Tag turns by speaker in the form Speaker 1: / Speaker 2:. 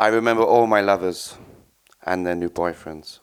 Speaker 1: I remember all my lovers and their new boyfriends.